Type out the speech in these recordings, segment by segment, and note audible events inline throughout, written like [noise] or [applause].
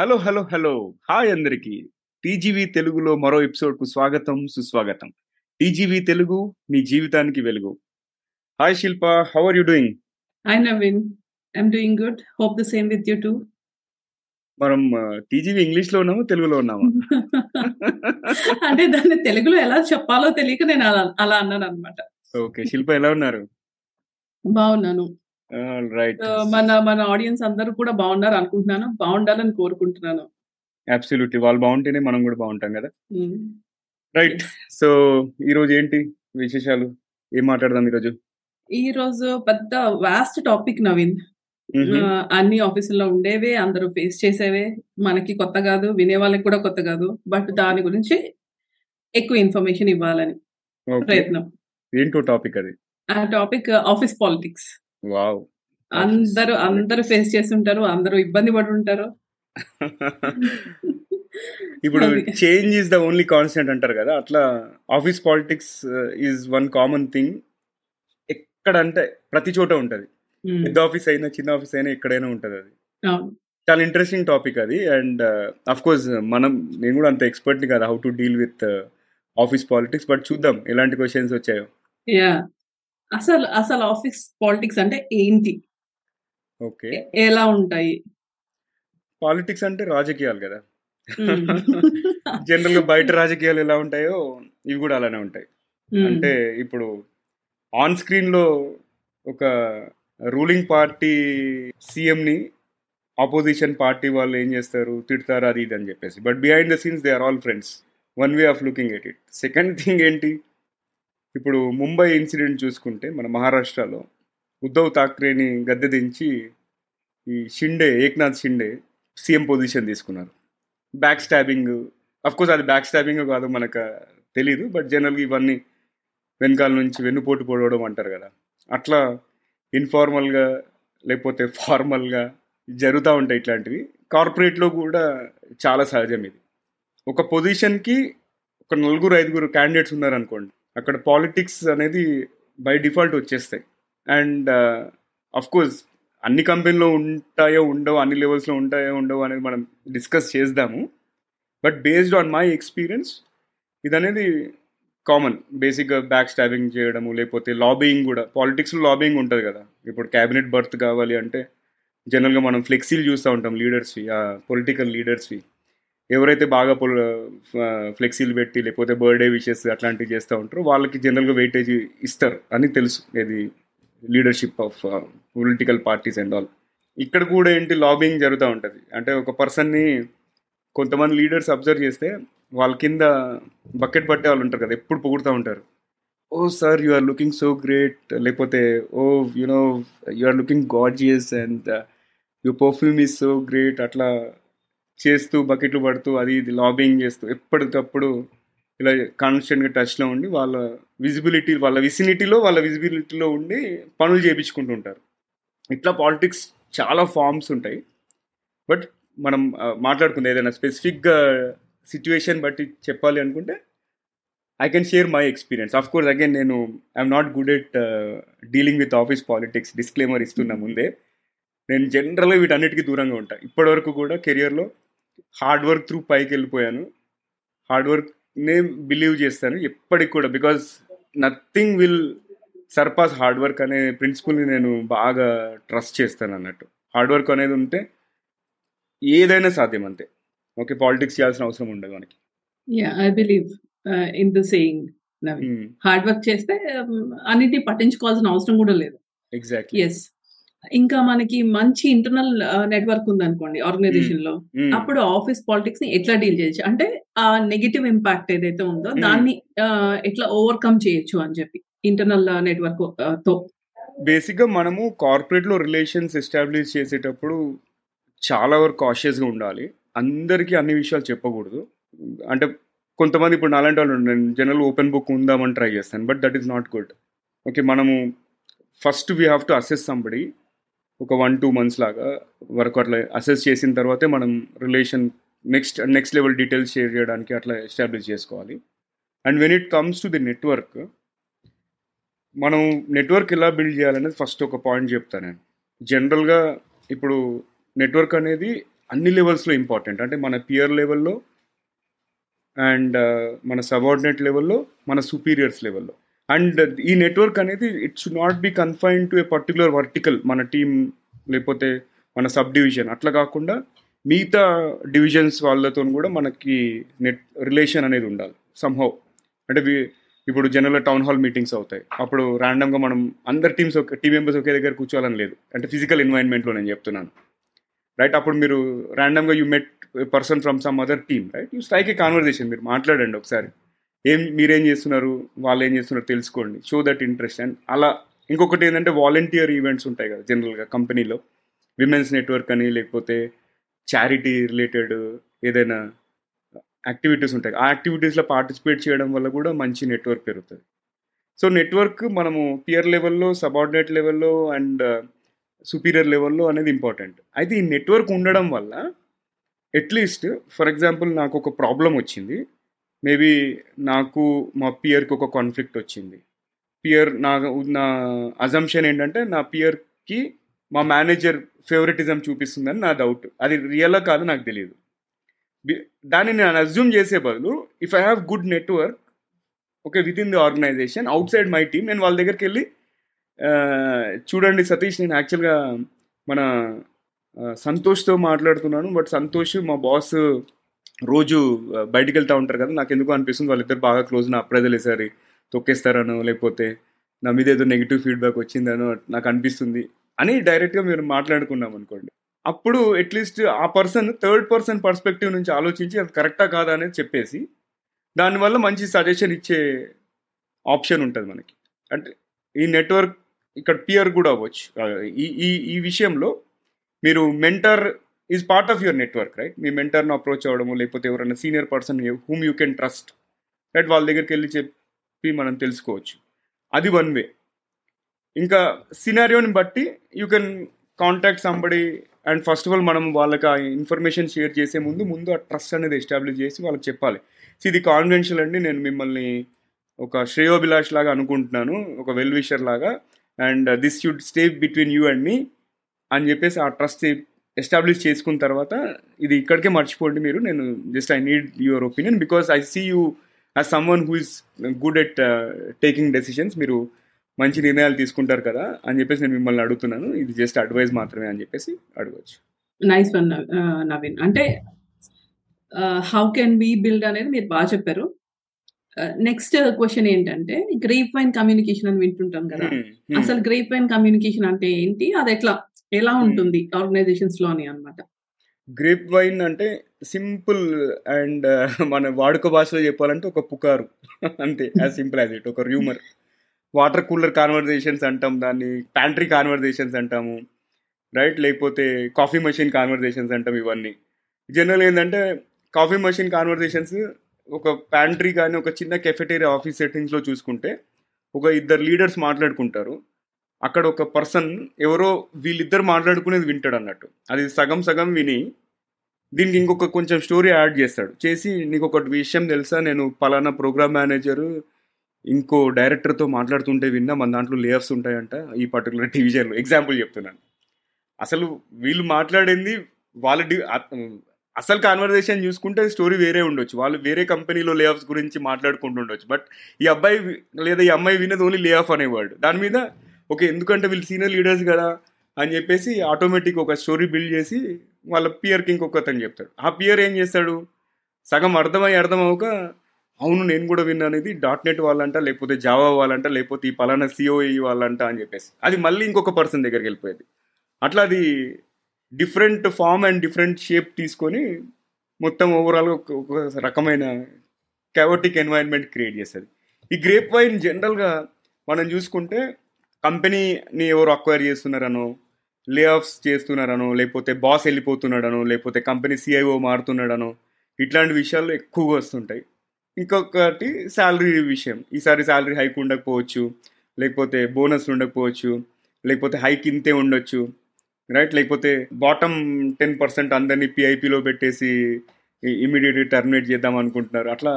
Hello hello hello. Hi అందరికి. TGV తెలుగులో మరో ఎపిసోడ్కు స్వాగతం సుస్వాగతం. టీజీవీ తెలుగు మీ జీవితానికి వెలుగు. Hi Shilpa how are you doing Hi Navin, I'm doing good. Hope the same with you too. మనం టీజీవీ ఇంగ్లీష్లో ఉన్నాము తెలుగులో ఉన్నాము? [laughs] అంటే దాన్ని తెలుగులో ఎలా చెప్పాలో తెలియక నేను అలా అలా అన్నాను అనమాట ఓకే శిల్ప ఎలా ఉన్నారు? బాగున్నాను. రైట్ So, మన మన ఆడియన్స్ అందరూ కూడా బాగున్నారు అనుకుంటున్నాను. బాగుండాలని కోరుకుంటున్నాను. అబ్సల్యూట్లీ వాళ్ళు బాగుంటేనే మనం కూడా బాగుంటాం కదా. రైట్ సో ఈ రోజు ఏంటి విశేషాలు? ఏం మాట్లాడదాం ఈరోజు? ఈ రోజు పెద్ద వాస్ట్ టాపిక్ నవీన్. అన్ని ఆఫీసుల్లో ఉండేవే అందరూ ఫేస్ చేసేవే. మనకి కొత్త కాదు వినే వాళ్ళకి కూడా కొత్త కాదు. బట్ దాని గురించి ఎక్కువ ఇన్ఫర్మేషన్ ఇవ్వాలని ప్రయత్నం. ఏంటో టాపిక్ అది? ఆ టాపిక్ ఆఫీస్ పాలిటిక్స్ అందరూ అందరూ ఫేస్ చేస్తుంటారు అందరూ ఇబ్బంది పడి ఉంటారు [laughs] ఇప్పుడు. Change is the only constant అంటారు కదా అట్లా office politics is one common thing ఎక్కడ అంటే ప్రతి చోట ఉంటది. పెద్ద ఆఫీస్ అయినా చిన్న ఆఫీస్ అయినా ఎక్కడైనా ఉంటది అది. చాలా ఇంట్రెస్టింగ్ టాపిక్ అది. అండ్ అఫ్ కోర్స్ మనం నేను కూడా అంత ఎక్స్పర్ట్ కదా how to deal with office politics but చూద్దాం ఎలాంటి క్వశ్చన్స్ వచ్చాయో. అసలు అసలు ఆఫీస్ పాలిటిక్స్ అంటే ఏంటి? ఓకే. ఎలా ఉంటాయి? పాలిటిక్స్ అంటే రాజకీయాలు కదా. [laughs] జనరల్గా బయట రాజకీయాలు ఎలా ఉంటాయో ఇవి కూడా అలానే ఉంటాయి. అంటే ఇప్పుడు ఆన్ స్క్రీన్లో ఒక రూలింగ్ పార్టీ సీఎం ని ఆపోజిషన్ పార్టీ వాళ్ళు ఏం చేస్తారు? తిడతారు అది ఇది అని చెప్పేసి. But behind the scenes they are all friends. One way of looking at it. Second thing ఏంటి? ఇప్పుడు ముంబై ఇన్సిడెంట్ చూసుకుంటే మన మహారాష్ట్రలో ఉద్ధవ్ థాక్రేని గద్దె దించి ఈ షిండే ఏక్నాథ్ షిండే సీఎం పొజిషన్ తీసుకున్నారు. బ్యాక్ స్టాబింగ్ కోర్స్ అది బ్యాక్ స్టాబింగ్ కాదు మనకు తెలియదు బట్ జనరల్గా ఇవన్నీ వెనకాల నుంచి వెన్నుపోటు పొడవడం అంటారు కదా. అట్లా ఇన్ఫార్మల్గా లేకపోతే ఫార్మల్గా జరుగుతూ ఉంటాయి ఇట్లాంటివి. కార్పొరేట్లో కూడా చాలా సహజం ఇది. ఒక పొజిషన్కి ఒక నలుగురు ఐదుగురు క్యాండిడేట్స్ ఉన్నారనుకోండి అక్కడ పాలిటిక్స్ అనేది బై డిఫాల్ట్ వచ్చేస్తాయి. అండ్ కోర్స్ uh, అన్ని కంపెనీలో ఉంటాయో ఉండవు అన్ని లెవెల్స్లో ఉంటాయో ఉండవు అనేది మనం డిస్కస్ చేద్దాము. But based on my experience ఇది అనేది కామన్ బేసిక్గా బ్యాక్ స్టాబింగ్ చేయడము లేకపోతే లాబింగ్ కూడా. పాలిటిక్స్లో లాబింగ్ ఉంటుంది కదా. ఇప్పుడు క్యాబినెట్ బర్త్ కావాలి అంటే జనరల్గా మనం ఫ్లెక్సీలు చూస్తూ ఉంటాం లీడర్స్వి పొలిటికల్ లీడర్స్వి ఎవరైతే బాగా ఫ్లెక్సీలు పెట్టి లేకపోతే బర్త్డే విషెస్ అట్లాంటివి చేస్తూ ఉంటారో వాళ్ళకి జనరల్గా వెయిటేజ్ ఇస్తారు అని తెలుసు. ఇది leadership of political parties and all ఇక్కడ కూడా ఏంటి లాబింగ్ జరుగుతూ ఉంటుంది. అంటే ఒక పర్సన్ని కొంతమంది లీడర్స్ అబ్జర్వ్ చేస్తే వాళ్ళ కింద బకెట్ పట్టే వాళ్ళు ఉంటారు కదా ఎప్పుడు పొగుడుతూ ఉంటారు. ఓ sir you are looking so great లేకపోతే ఓ you know you are looking gorgeous and you perfume is so great అట్లా చేస్తూ బకెట్లు పడుతూ అది ఇది లాబింగ్ చేస్తూ ఎప్పటికప్పుడు ఇలా కాన్స్టెంట్గా టచ్లో ఉండి వాళ్ళ విజిబిలిటీ వాళ్ళ విసినిటీలో వాళ్ళ విజిబిలిటీలో ఉండి పనులు చేయించుకుంటూ ఉంటారు ఇట్లా పాలిటిక్స్ చాలా ఫామ్స్ ఉంటాయి. బట్ మనం మాట్లాడుకుంది ఏదైనా స్పెసిఫిక్గా సిచ్యువేషన్ బట్టి చెప్పాలి అనుకుంటే I can share my experience. Of course again నేను I'm not good at dealing with office politics disclaimer ఇస్తున్నా ముందే. నేను జనరల్గా వీటన్నిటికీ దూరంగా ఉంటాను ఇప్పటివరకు కూడా కెరియర్లో హార్డ్ వర్క్ త్రూ పైకి వెళ్ళిపోయాను. హార్డ్ వర్క్నే బిలీవ్ చేస్తాను ఎప్పటికి కూడా because nothing will surpass hard work అనే ప్రిన్సిపల్ని నేను బాగా ట్రస్ట్ చేస్తాను అన్నట్టు. హార్డ్ వర్క్ అనేది ఉంటే ఏదైనా సాధ్యం అంతే. ఓకే పాలిటిక్స్ చేయాల్సిన అవసరం ఉండదు మనకి. Yeah I believe in the saying hard work చేస్తే um, అన్నిటిని పట్టించుకోవాల్సిన అవసరం కూడా లేదు. ఎగ్జాక్ట్లీ ఎస్ ఇంకా మనకి మంచి ఇంటర్నల్ నెట్వర్క్ ఉందనుకోండి ఆర్గనైజేషన్లో అప్పుడు ఆఫీస్ పాలిటిక్స్ని ఎట్లా డీల్ చేయొచ్చు? అంటే ఆ నెగిటివ్ ఇంపాక్ట్ ఏదైతే ఉందో. దాన్ని ఎట్లా ఓవర్కమ్ చేయొచ్చు అని చెప్పి ఇంటర్నల్ నెట్వర్క్తో. బేసిక్గా మనము కార్పొరేట్లో రిలేషన్స్ ఎస్టాబ్లిష్ చేసేటప్పుడు చాలా వరకు కాషియస్గా ఉండాలి. అందరికీ అన్ని విషయాలు చెప్పకూడదు. అంటే కొంతమంది ఇప్పుడు నాలాంటి వాళ్ళు నేను జనరల్ ఓపెన్ బుక్ ఉందామని ట్రై చేస్తాను but that is not good okay మనము first we have to assess somebody ఒక వన్ టూ మంత్స్ లాగా వరకు అట్లా అసెస్ చేసిన తర్వాతే మనం relation next next level details share చేయడానికి అట్లా ఎస్టాబ్లిష్ చేసుకోవాలి. And when it comes to the network మనం నెట్వర్క్ ఎలా బిల్డ్ చేయాలనేది ఫస్ట్ ఒక పాయింట్ చెప్తాను నేను. జనరల్గా ఇప్పుడు నెట్వర్క్ అనేది అన్ని లెవెల్స్లో ఇంపార్టెంట్ అంటే మన పియర్ లెవెల్లో అండ్ మన సబార్డినేట్ లెవెల్లో మన సుపీరియర్స్ లెవెల్లో అండ్ ఈ నెట్వర్క్ అనేది it should not be confine to a particular vertical మన టీం లేకపోతే మన సబ్ డివిజన్ అట్లా కాకుండా మిగతా డివిజన్స్ వాళ్ళతో కూడా మనకి నెట్ రిలేషన్ అనేది ఉండాలి సంహౌ అంటే ఇప్పుడు జనరల్ టౌన్ హాల్ మీటింగ్స్ అవుతాయి. అప్పుడు ర్యాండమ్గా మనం అందరు టీమ్స్ ఒక టీం మెంబర్స్ ఒకే దగ్గర కూర్చోవాలని లేదు. అంటే ఫిజికల్ ఎన్వైర్న్మెంట్లో నేను చెప్తున్నాను. రైట్ అప్పుడు మీరు ర్యాండమ్గా you met person from some other team right you strike a conversation మీరు మాట్లాడండి ఒకసారి. ఏం మీరేం చేస్తున్నారు? వాళ్ళు ఏం చేస్తున్నారు తెలుసుకోండి. షో దట్ ఇంట్రెస్ట్ అండ్ అలా ఇంకొకటి ఏంటంటే వాలంటీర్ ఈవెంట్స్ ఉంటాయి కదా జనరల్గా కంపెనీలో. విమెన్స్ నెట్వర్క్ అని లేకపోతే చారిటీ రిలేటెడ్ ఏదైనా యాక్టివిటీస్ ఉంటాయి. ఆ యాక్టివిటీస్లో పార్టిసిపేట్ చేయడం వల్ల కూడా మంచి నెట్వర్క్ పెరుగుతుంది. సో నెట్వర్క్ మనము పియర్ లెవెల్లో సబార్డినేట్ లెవెల్లో అండ్ సుపీరియర్ లెవెల్లో అనేది ఇంపార్టెంట్ అయితే ఈ నెట్వర్క్ ఉండడం వల్ల అట్లీస్ట్ ఫర్ ఎగ్జాంపుల్ నాకు ఒక ప్రాబ్లం వచ్చింది. మేబీ నాకు మా పియర్కి ఒక కాన్ఫ్లిక్ట్ వచ్చింది. పియర్ నా నా అజంప్షన్ ఏంటంటే నా పియర్కి మా మేనేజర్ ఫేవరెటిజం చూపిస్తుందని నా డౌట్ అది రియలా కాదు నాకు తెలియదు దాన్ని నేను అజ్యూమ్ చేసే బదులు if I have good network okay within the organization outside my team నేను వాళ్ళ దగ్గరికి వెళ్ళి చూడండి సతీష్ నేను యాక్చువల్గా మన సంతోష్తో మాట్లాడుతున్నాను బట్ సంతోష్ మా బాస్ రోజు బయటికి వెళ్తూ ఉంటారు కదా నాకు ఎందుకు అనిపిస్తుంది వాళ్ళిద్దరు బాగా క్లోజ్ నా అప్రైజల్ తొక్కేస్తారనో లేకపోతే నా మీద ఏదో నెగిటివ్ ఫీడ్బ్యాక్ వచ్చిందనో నాకు అనిపిస్తుంది అని డైరెక్ట్గా మీరు మాట్లాడుకున్నాం అనుకోండి. అప్పుడు అట్లీస్ట్ ఆ పర్సన్ థర్డ్ పర్సన్ పర్స్పెక్టివ్ నుంచి ఆలోచించి అది కరెక్టా కాదా అనేది చెప్పేసి దానివల్ల మంచి సజెషన్ ఇచ్చే ఆప్షన్ ఉంటుంది మనకి. అంటే ఈ నెట్వర్క్ ఇక్కడ పియర్ కూడా అవ్వచ్చు. ఈ ఈ ఈ విషయంలో మీరు mentor is part of your network right మీ మెంటర్ను అప్రోచ్ అవ్వడము లేకపోతే ఎవరైనా senior person whom you can trust right వాళ్ళ దగ్గరికి వెళ్ళి చెప్పి మనం తెలుసుకోవచ్చు. అది వన్ వే ఇంకా సినారియోని బట్టి you can contact somebody and first of all మనం వాళ్ళకి ఆ ఇన్ఫర్మేషన్ షేర్ చేసే ముందు ముందు ఆ ట్రస్ట్ అనేది ఎస్టాబ్లిష్ చేసి వాళ్ళకి చెప్పాలి. సో ఇది కాన్ఫిడెన్షియల్ అండి. నేను మిమ్మల్ని ఒక శ్రేయోభిలాష్ లాగా అనుకుంటున్నాను ఒక వెల్ విషర్ లాగా. And this should stay between you and me అని చెప్పేసి ఆ ట్రస్ట్ ఎస్టాబ్లిష్ చేసుకున్న తర్వాత ఇది ఇక్కడికే మర్చిపోండి మీరు. నేను just I need your opinion because I see you as someone who is good at taking decisions మీరు మంచి నిర్ణయాలు తీసుకుంటారు కదా అని చెప్పేసి నేను మిమ్మల్ని అడుగుతున్నాను. ఇది జస్ట్ అడ్వైస్ మాత్రమే అని చెప్పేసి అడగవచ్చు నైస్ వన్ నవీన్ అంటే హౌ కెన్ వీ బిల్డ్ అనేది మీరు బాగా చెప్పారు. నెక్స్ట్ క్వశ్చన్ ఏంటంటే గ్రేప్ వైన్ కమ్యూనికేషన్ అని వింటుంటాం కదా. అసలు గ్రేప్ వైన్ కమ్యూనికేషన్ అంటే ఏంటి? అది ఎట్లా? ఎలా ఉంటుంది ఆర్గనైజేషన్స్లోని అన్నమాట? గ్రేప్ వైన్ అంటే సింపుల్ అండ్ మన వాడుక భాషలో చెప్పాలంటే ఒక పుకారు. అంతే యాజ్ సింపుల్ యాజ్ ఇట్ ఒక రూమర్ వాటర్ కూలర్ కాన్వర్జేషన్స్ అంటాం దాన్ని ప్యాంట్రీ కాన్వర్జేషన్స్ అంటాము రైట్ లేకపోతే కాఫీ మెషిన్ కాన్వర్జేషన్స్ అంటాం ఇవన్నీ. జనరల్ ఏంటంటే కాఫీ మెషిన్ కాన్వర్జేషన్స్ ఒక ప్యాంట్రీ కానీ ఒక చిన్న కెఫెటేరియా ఆఫీస్ సెట్టింగ్స్లో చూసుకుంటే ఒక ఇద్దరు లీడర్స్ మాట్లాడుకుంటారు. అక్కడ ఒక పర్సన్ ఎవరో వీళ్ళిద్దరు మాట్లాడుకునేది వింటాడు అన్నట్టు. అది సగం సగం విని దీనికి ఇంకొక కొంచెం స్టోరీ యాడ్ చేస్తాడు. చేసి నీకు ఒకటి విషయం తెలుసా? నేను పలానా ప్రోగ్రామ్ మేనేజరు ఇంకో డైరెక్టర్తో మాట్లాడుతుంటే విన్నా మన దాంట్లో లేయర్స్ ఉంటాయంట ఈ పర్టికులర్ డివిజన్లో ఎగ్జాంపుల్ చెప్తున్నాను. అసలు వీళ్ళు మాట్లాడింది వాళ్ళ డి అసలు కాన్వర్జేషన్ చూసుకుంటే స్టోరీ వేరే ఉండొచ్చు. వాళ్ళు వేరే కంపెనీలో లే ఆఫ్స్ గురించి మాట్లాడుకుంటూ ఉండొచ్చు బట్ ఈ అబ్బాయి లేదా ఈ అమ్మాయి వినేది ఓన్లీ లే ఆఫ్ అనేవాడు. దాని మీద ఓకే ఎందుకంటే వీళ్ళు సీనియర్ లీడర్స్ కదా అని చెప్పేసి ఆటోమేటిక్ ఒక స్టోరీ బిల్డ్ చేసి వాళ్ళ పియర్కి ఇంకొక అతను చెప్తాడు. ఆ పియర్ ఏం చేస్తాడు? సగం అర్థమై అర్థమవుక అవును నేను కూడా విన్నాను ఇది డాట్ నెట్ వాళ్ళంట లేకపోతే జావా వాళ్ళంట లేకపోతే ఈ పలానా సిఓఈ వాళ్ళంట అని చెప్పేసి. అది మళ్ళీ ఇంకొక పర్సన్ దగ్గరికి వెళ్ళిపోయేది. అట్లా అది different form and different shape తీసుకొని మొత్తం ఓవరాల్గా ఒక ఒక రకమైన కెవటిక్ ఎన్వైరన్మెంట్ క్రియేట్ చేస్తుంది. ఈ గ్రేప్ వైన్ జనరల్గా మనం చూసుకుంటే కంపెనీని ఎవరు అక్వైర్ చేస్తున్నారనో లే ఆఫ్స్ చేస్తున్నారనో లేకపోతే బాస్ వెళ్ళిపోతున్నాడనో లేకపోతే కంపెనీ సిఐఓ మారుతున్నాడనో ఇట్లాంటి విషయాలు ఎక్కువగా వస్తుంటాయి. ఇంకొకటి శాలరీ విషయం. ఈసారి శాలరీ హైక్ ఉండకపోవచ్చు లేకపోతే బోనస్ ఉండకపోవచ్చు లేకపోతే హైక్ ఇంతే ఉండొచ్చు. రైట్ లేకపోతే బాటమ్ టెన్ పర్సెంట్ అందరినీ పిఐపిలో పెట్టేసి ఇమీడియట్గా టర్మినేట్ చేద్దాం అనుకుంటున్నారు. అట్లా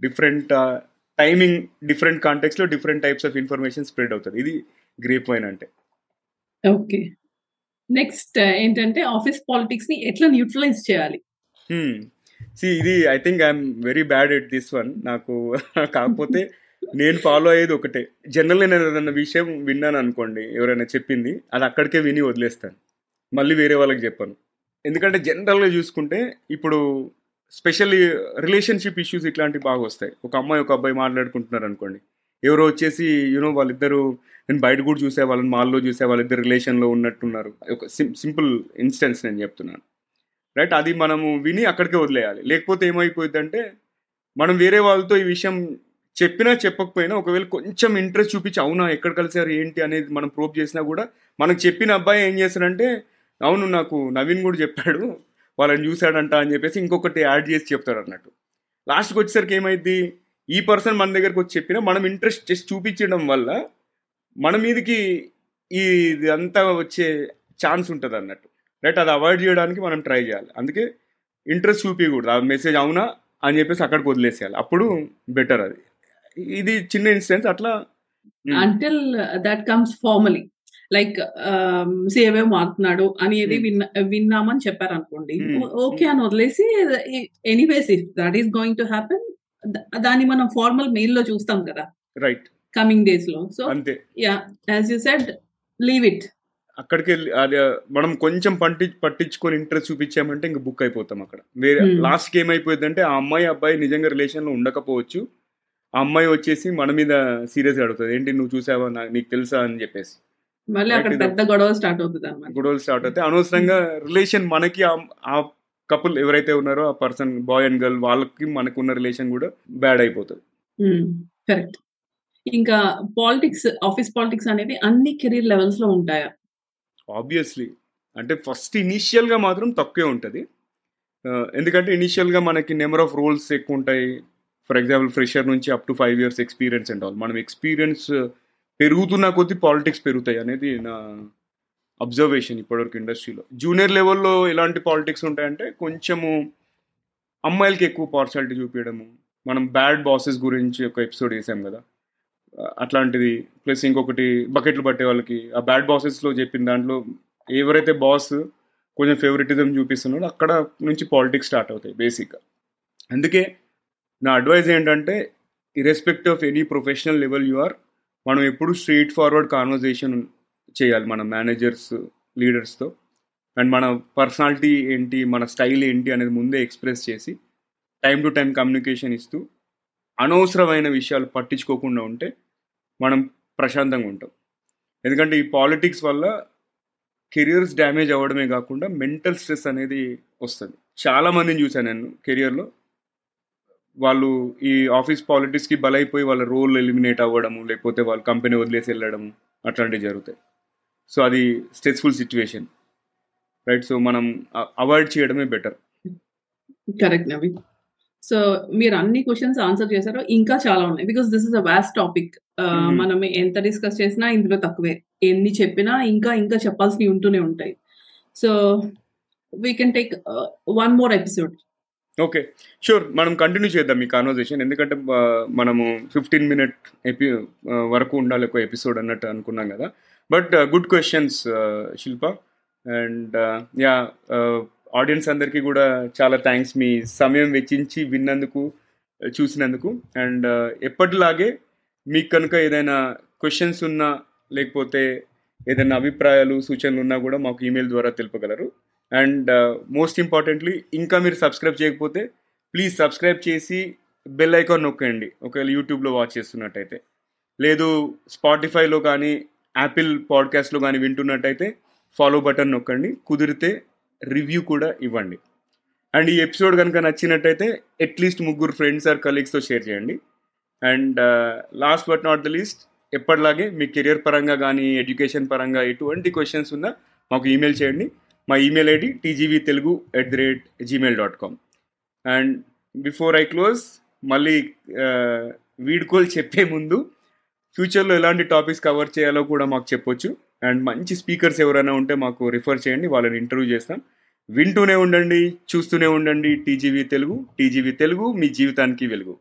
different timing different కాంటెక్స్లో different types of information spread అవుతుంది ఇది గ్రేప్ వైన్ అంటే. ఓకే నెక్స్ట్ ఏంటంటే ఆఫీస్ పాలిటిక్స్ని ఎట్లా న్యూట్రలైజ్ చేయాలి? సి ఇది I think I'm very bad at this one నాకు [laughs] కాకపోతే నేను ఫాలో అయ్యేది ఒకటే. జనరల్ నేను ఏదైనా విషయం విన్నాను అనుకోండి ఎవరైనా చెప్పింది అది అక్కడికే విని వదిలేస్తాను. మళ్ళీ వేరే వాళ్ళకి చెప్పాను. ఎందుకంటే జనరల్గా చూసుకుంటే ఇప్పుడు స్పెషల్లీ రిలేషన్షిప్ ఇష్యూస్ ఇట్లాంటివి బాగా వస్తాయి. ఒక అమ్మాయి ఒక అబ్బాయి మాట్లాడుకుంటున్నారు అనుకోండి. ఎవరో వచ్చేసి యూనో వాళ్ళిద్దరు నేను బయట కూడా చూసే వాళ్ళని మాల్లో చూసే వాళ్ళిద్దరు రిలేషన్లో ఉన్నట్టున్నారు. ఒక సింపుల్ ఇన్స్టెన్స్ నేను చెప్తున్నాను. రైట్ అది మనము విని అక్కడికే వదిలేయాలి. లేకపోతే ఏమైపోయిందంటే మనం వేరే వాళ్ళతో ఈ విషయం చెప్పినా చెప్పకపోయినా ఒకవేళ కొంచెం ఇంట్రెస్ట్ చూపించి అవునా ఎక్కడ కలిసారు ఏంటి? అనేది మనం ప్రూవ్ చేసినా కూడా మనకు చెప్పిన అబ్బాయి ఏం చేస్తాడంటే అవును నాకు నవీన్ కూడా చెప్పాడు వాళ్ళని చూశాడంట అని చెప్పేసి ఇంకొకటి యాడ్ చేసి చెప్తాడు అన్నట్టు. లాస్ట్కి వచ్చేసరికి ఏమైంది ఈ పర్సన్ మన దగ్గరకు వచ్చి చెప్పినా మనం ఇంట్రెస్ట్ చేసి చూపించడం వల్ల మన మీదకి ఈ ఇది అంతా వచ్చే ఛాన్స్ ఉంటుంది అన్నట్టు. రైట్ అది అవాయిడ్ చేయడానికి మనం ట్రై చేయాలి. అందుకే ఇంట్రెస్ట్ చూపించకూడదు ఆ మెసేజ్ అవునా అని చెప్పేసి అక్కడికి వదిలేసేయాలి. అప్పుడు బెటర్ అది. ఇది చిన్న ఇన్సిడెంట్ అట్లా until that comes formally like సేవే మారుతున్నాడు అనేది Hmm. విన్నా విన్నామని చెప్పారు అనుకోండి Hmm. ఓకే అని వదిలేసి anyways if that is going to happen దాన్ని మనం ఫార్మల్ మెయిల్లో చూస్తాం కదా. రైట్ కమింగ్ డేస్లో. సో అంతే. Yeah as you said leave it అక్కడికి వెళ్ళి అది మనం కొంచెం పట్టి పట్టించుకొని ఇంట్రెస్ట్ చూపించామంటే ఇంక బుక్ అయిపోతాం అక్కడ. వేరే Hmm. లాస్ట్కి ఏమైపోయిందంటే ఆ అమ్మాయి అబ్బాయి నిజంగా రిలేషన్లో ఉండకపోవచ్చు. ఆ అమ్మాయి వచ్చేసి మన మీద సీరియస్ అడుగుతుంది. ఏంటి నువ్వు చూసావా? నీకు తెలుసా? అని చెప్పేసి. మళ్ళీ అక్కడ పెద్ద గొడవ స్టార్ట్ అవుతుంది గొడవలు స్టార్ట్ అవుతాయి. అనవసరంగా రిలేషన్ మనకి ఆ- కపుల్ ఎవరైతే ఉన్నారో ఆ పర్సన్ బాయ్ అండ్ గర్ల్ వాళ్ళకి మనకున్న రిలేషన్ కూడా బ్యాడ్ అయిపోతుంది. కరెక్ట్. ఇంకా పాలిటిక్స్ ఆఫీస్ పాలిటిక్స్ అనేది అన్ని కెరీర్ లెవెల్స్లో ఉంటాయా? ఆబ్వియస్లీ. అంటే ఫస్ట్ ఇనీషియల్గా మాత్రం తక్కువే ఉంటుంది. ఎందుకంటే ఇనీషియల్గా మనకి నెంబర్ ఆఫ్ రోల్స్ ఎక్కువ ఉంటాయి ఫర్ ఎగ్జాంపుల్ ఫ్రెషర్ నుంచి up to five years experience and all మనం ఎక్స్పీరియన్స్ uh, పెరుగుతున్న కొద్దీ పాలిటిక్స్ పెరుగుతాయి అనేది నా అబ్జర్వేషన్ ఇప్పటివరకు ఇండస్ట్రీలో జూనియర్ లెవెల్లో ఎలాంటి పాలిటిక్స్ ఉంటాయంటే కొంచెము అమ్మాయిలకి ఎక్కువ పార్షాలిటీ చూపించడము మనం బ్యాడ్ బాసెస్ గురించి ఒక ఎపిసోడ్ వేసాం కదా. Uh, అట్లాంటిది. ప్లస్ ఇంకొకటి బకెట్లు పట్టే వాళ్ళకి. ఆ బ్యాడ్ బాసెస్లో చెప్పిన దాంట్లో ఎవరైతే బాస్ కొంచెం ఫేవరెటిజం చూపిస్తున్నాడో అక్కడ నుంచి పాలిటిక్స్ స్టార్ట్ అవుతాయి బేసిక్గా అందుకే నా అడ్వైజ్ ఏంటంటే irrespective of any professional level you are మనం ఎప్పుడు స్ట్రీట్ ఫార్వర్డ్ కాన్వర్జేషన్ చేయాలి మన మేనేజర్స్ లీడర్స్తో అండ్ మన పర్సనాలిటీ ఏంటి మన స్టైల్ ఏంటి అనేది ముందే ఎక్స్ప్రెస్ చేసి టైం టు టైం కమ్యూనికేషన్ ఇస్తూ అనవసరమైన విషయాలు పట్టించుకోకుండా ఉంటే మనం ప్రశాంతంగా ఉంటాం. ఎందుకంటే ఈ పాలిటిక్స్ వల్ల కెరియర్స్ డ్యామేజ్ అవ్వడమే కాకుండా మెంటల్ స్ట్రెస్ అనేది వస్తుంది. చాలా మందిని చూశాను నేను కెరియర్లో వాళ్ళు ఈ ఆఫీస్ పాలిటిక్స్కి బలైపోయి వాళ్ళ రోల్ ఎలిమినేట్ అవ్వడము లేకపోతే వాళ్ళ కంపెనీ వదిలేసి వెళ్ళడము అట్లాంటివి జరుగుతాయి. సో అది స్ట్రెస్ఫుల్ సిచ్యువేషన్ రైట్? సో మనం అవాయిడ్ చేయడమే బెటర్. కరెక్ట్ నవీన్. సో మీరు అన్ని క్వశ్చన్స్ ఆన్సర్ చేశారు. ఇంకా చాలా ఉన్నాయి. Because this is a vast topic. మనం ఎంత డిస్కస్ చేసినా ఇందులో తక్కువే. ఎన్ని చెప్పినా ఇంకా ఇంకా చెప్పాల్సినవి ఉంటూనే ఉంటాయి. So we can take one more episode okay. Sure మనం కంటిన్యూ చేద్దాం ఈ కాన్వర్జేషన్ ఎందుకంటే మనము ఫిఫ్టీన్ మినిట్ ఎపి వరకు ఉండాలి ఒక ఎపిసోడ్ అన్నట్టు అనుకున్నాం కదా. But good questions Shilpa and yeah audience అందరికీ కూడా చాలా థ్యాంక్స్ మీ సమయం వెచ్చించి విన్నందుకు చూసినందుకు. అండ్ uh, ఎప్పటిలాగే మీకు కనుక ఏదైనా క్వశ్చన్స్ ఉన్నా లేకపోతే ఏదైనా అభిప్రాయాలు సూచనలు ఉన్నా కూడా మాకు ఈమెయిల్ ద్వారా తెలుపగలరు. అండ్ uh, మోస్ట్ ఇంపార్టెంట్లీ ఇంకా మీరు సబ్స్క్రైబ్ చేయకపోతే ప్లీజ్ సబ్స్క్రైబ్ చేసి బెల్ ఐకాన్ నొక్కండి. ఒకవేళ యూట్యూబ్లో వాచ్ చేస్తున్నట్టయితే. లేదు స్పాటిఫైలో కానీ యాపిల్ పాడ్కాస్ట్లో కానీ వింటున్నట్టయితే ఫాలో బటన్ నొక్కండి. కుదిరితే రివ్యూ కూడా ఇవ్వండి. అండ్ ఈ ఎపిసోడ్ కనుక నచ్చినట్టయితే అట్లీస్ట్ ముగ్గురు ఫ్రెండ్స్ ఆర్ కలీగ్స్తో షేర్ చేయండి. And last but not the least ఎప్పటిలాగే మీ కెరియర్ పరంగా కానీ ఎడ్యుకేషన్ పరంగా ఎటువంటి క్వశ్చన్స్ ఉన్నా మాకు ఈమెయిల్ చేయండి. మా email ID TGV Telugu at the rate Gmail dot com and before I close మళ్ళీ వీడ్కోలు చెప్పే ముందు ఫ్యూచర్లో ఎలాంటి టాపిక్స్ కవర్ చేయాలో కూడా మాకు చెప్పొచ్చు. అండ్ మంచి స్పీకర్స్ ఎవరైనా ఉంటే మాకు రిఫర్ చేయండి వాళ్ళని ఇంటర్వ్యూ చేస్తాం. వింటూనే ఉండండి చూస్తూనే ఉండండి టీజీవీ తెలుగు టీజీవీ తెలుగు మీ జీవితానికి వెలుగు.